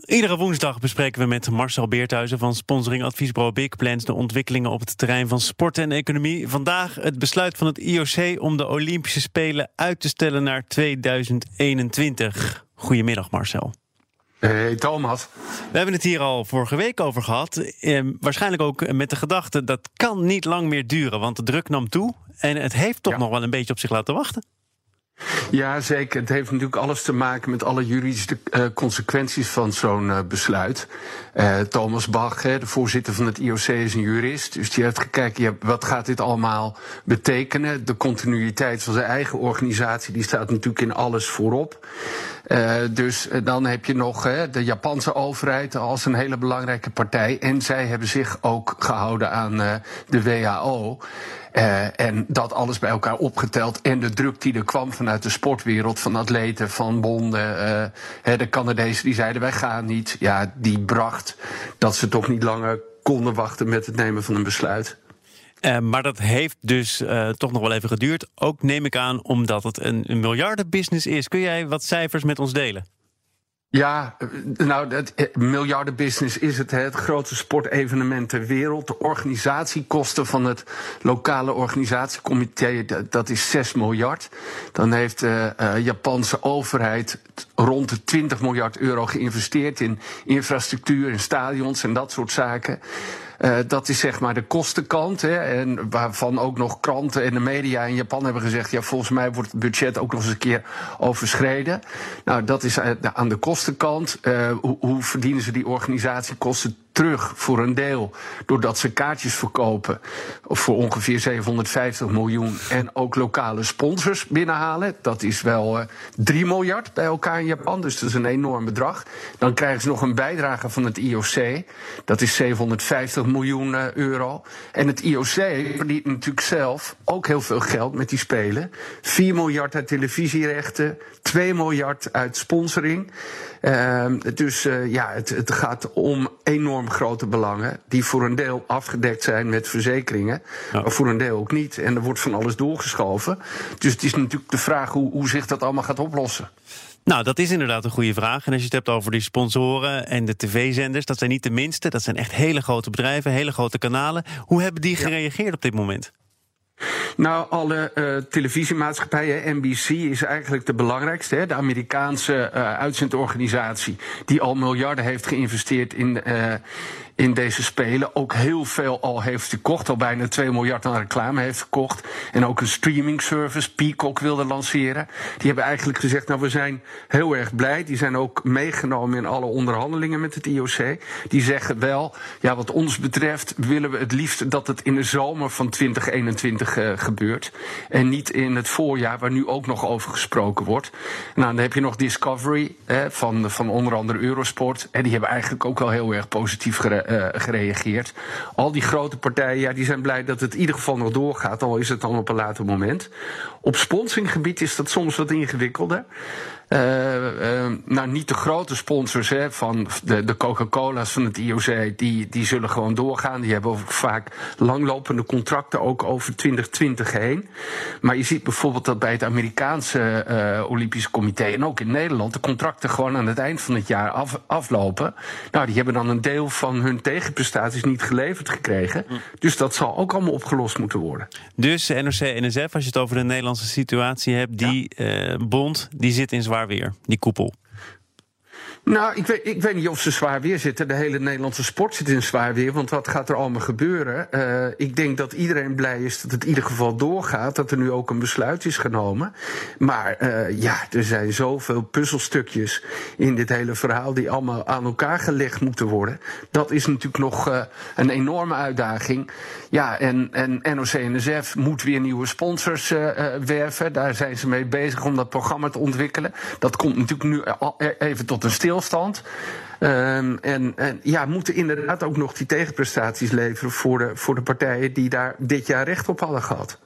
Iedere woensdag bespreken we met Marcel Beerthuizen van sponsoring adviesbureau Big Plans de ontwikkelingen op het terrein van sport en economie. Vandaag het besluit van het IOC om de Olympische Spelen uit te stellen naar 2021. Goedemiddag Marcel. Hey Thomas. We hebben het hier al vorige week over gehad. Eh, waarschijnlijk ook met de gedachte dat kan niet lang meer duren, want de druk nam toe en het heeft toch nog wel een beetje op zich laten wachten. Ja, zeker. Het heeft natuurlijk alles te maken met alle juridische uh, consequenties van zo'n uh, besluit. Uh, Thomas Bach, de voorzitter van het IOC, is een jurist. Dus die heeft gekeken, ja, wat gaat dit allemaal betekenen? De continuïteit van zijn eigen organisatie, die staat natuurlijk in alles voorop. Dus dan heb je nog de Japanse overheid als een hele belangrijke partij. En zij hebben zich ook gehouden aan de WHO. En dat alles bij elkaar opgeteld. En de druk die er kwam vanuit de sportwereld, van atleten, van bonden. De Canadezen die zeiden: wij gaan niet. Ja, die bracht dat ze toch niet langer konden wachten met het nemen van een besluit. Uh, maar dat heeft dus uh, toch nog wel even geduurd. Ook neem ik aan omdat het een, een miljardenbusiness is. Kun jij wat cijfers met ons delen? Ja, nou, het miljardenbusiness is het, het grootste sportevenement ter wereld. De organisatiekosten van het lokale organisatiecomité, dat is 6 miljard. Dan heeft de Japanse overheid rond de 20 miljard euro geïnvesteerd in infrastructuur, in stadions en dat soort zaken. Uh, dat is zeg maar de kostenkant. Hè, en waarvan ook nog kranten en de media in Japan hebben gezegd: ja, volgens mij wordt het budget ook nog eens een keer overschreden. Nou, dat is aan de kostenkant. Uh, hoe, hoe verdienen ze die organisatiekosten terug voor een deel. Doordat ze kaartjes verkopen voor ongeveer 750 miljoen. En ook lokale sponsors binnenhalen. Dat is wel uh, 3 miljard bij elkaar in Japan. Dus dat is een enorm bedrag. Dan krijgen ze nog een bijdrage van het IOC. Dat is 750 miljoen uh, euro. En het IOC verdient natuurlijk zelf ook heel veel geld met die spelen. 4 miljard uit televisierechten. 2 miljard uit sponsoring. Uh, dus uh, ja, het, het, gaat om enorm grote belangen. Die voor een deel afgedekt zijn met verzekeringen. Ja. Maar voor een deel ook niet. En er wordt van alles doorgeschoven. Dus het is natuurlijk de vraag hoe, hoe zich dat allemaal gaat oplossen. Nou, dat is inderdaad een goede vraag. En als je het hebt over die sponsoren en de tv-zenders, dat zijn niet de minste. Dat zijn echt hele grote bedrijven, hele grote kanalen. Hoe hebben die gereageerd op dit moment? Nou, alle uh, televisiemaatschappijen, NBC is eigenlijk de belangrijkste. Hè? De Amerikaanse uh, uitzendorganisatie die al miljarden heeft geïnvesteerd in, uh, in deze spelen. Ook heel veel al heeft gekocht, al bijna 2 miljard aan reclame heeft gekocht. En ook een streaming service, Peacock, wilde lanceren. Die hebben eigenlijk gezegd, nou we zijn heel erg blij. Die zijn ook meegenomen in alle onderhandelingen met het IOC. Die zeggen wel, ja wat ons betreft willen we het liefst dat het in de zomer van 2021 uh, gebeurt. En niet in het voorjaar, waar nu ook nog over gesproken wordt. Nou, dan heb je nog Discovery van, van onder andere Eurosport. En die hebben eigenlijk ook wel heel erg positief gere uh, gereageerd. Al die grote partijen ja, die zijn blij dat het in ieder geval nog doorgaat, al is het dan op een later moment. Op sponsoringgebied is dat soms wat ingewikkelder. Uh, uh, nou, niet de grote sponsors hè, van de, de Coca-Cola's van het IOC, die, die zullen gewoon doorgaan. Die hebben ook vaak langlopende contracten, ook over 2020 heen. Maar je ziet bijvoorbeeld dat bij het Amerikaanse uh, Olympische Comité en ook in Nederland de contracten gewoon aan het eind van het jaar af, aflopen. Nou, die hebben dan een deel van hun tegenprestaties niet geleverd gekregen. Dus dat zal ook allemaal opgelost moeten worden. Dus NOC-NSF, als je het over de Nederlandse situatie hebt, die ja. bond die zit in zwaar weer, die koepel? Nou, ik weet, ik weet niet of ze zwaar weer zitten. De hele Nederlandse sport zit in zwaar weer. Want wat gaat er allemaal gebeuren? Uh, ik denk dat iedereen blij is dat het in ieder geval doorgaat. Dat er nu ook een besluit is genomen. Maar uh, ja, er zijn zoveel puzzelstukjes in dit hele verhaal. die allemaal aan elkaar gelegd moeten worden. Dat is natuurlijk nog uh, een enorme uitdaging. Ja, en, en NOC-NSF moet weer nieuwe sponsors werven. Daar zijn ze mee bezig om dat programma te ontwikkelen. Dat komt natuurlijk nu even tot een stilstand. Um, en, en, ja, moeten inderdaad ook nog die tegenprestaties leveren voor de, voor de partijen die daar dit jaar recht op hadden gehad.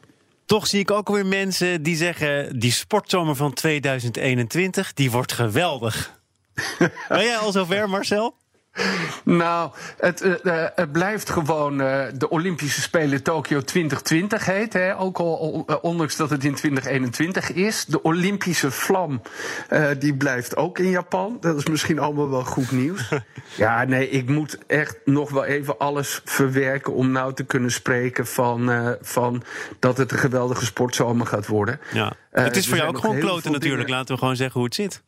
Toch zie ik ook weer mensen die zeggen... die sportzomer van 2021, die wordt geweldig. ben jij al zover, Marcel? Nou, het, uh, het, blijft gewoon uh, de Olympische Spelen Tokio 2020 heet. Hè? Ook al ondanks dat het in 2021 is. De Olympische vlam, die blijft ook in Japan. Dat is misschien allemaal wel goed nieuws. ja, nee, ik moet echt nog wel even alles verwerken om nou te kunnen spreken van, van dat het een geweldige sportzomer gaat worden. Ja. het is voor jou ook gewoon kloten natuurlijk. Laten we gewoon zeggen hoe het zit.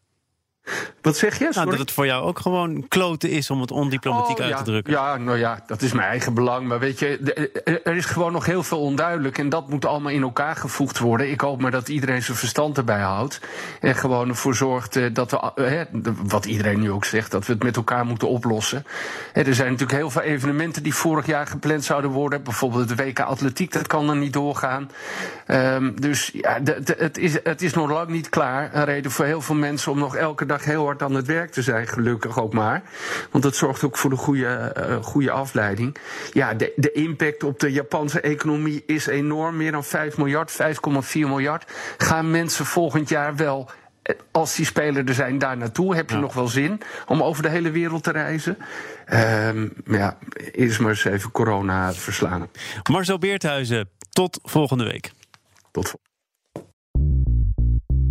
Wat zeg je? Nou, dat het voor jou ook gewoon kloten is om het ondiplomatiek oh, uit te drukken. Ja, nou ja, dat is mijn eigen belang. Maar weet je, er is gewoon nog heel veel onduidelijk. En dat moet allemaal in elkaar gevoegd worden. Ik hoop maar dat iedereen zijn verstand erbij houdt. En gewoon ervoor zorgt eh, dat we, eh, wat iedereen nu ook zegt, dat we het met elkaar moeten oplossen. Er zijn natuurlijk heel veel evenementen die vorig jaar gepland zouden worden. Bijvoorbeeld het WK Atletiek, dat kan er niet doorgaan. Um, dus ja, het, is, het is nog lang niet klaar. Een reden voor heel veel mensen om nog elke dag heel hard aan het werk te zijn, gelukkig ook maar. Want dat zorgt ook voor de goede, uh, goede afleiding. Ja, de, de impact op de Japanse economie is enorm. Meer dan 5 miljard, 5,4 miljard. Gaan mensen volgend jaar wel eh, als die spelers er zijn daar naartoe, heb je nog wel zin om over de hele wereld te reizen? Um, ja, eerst maar eens even corona verslaan. Marcel Beerthuizen, tot volgende week. Tot volgende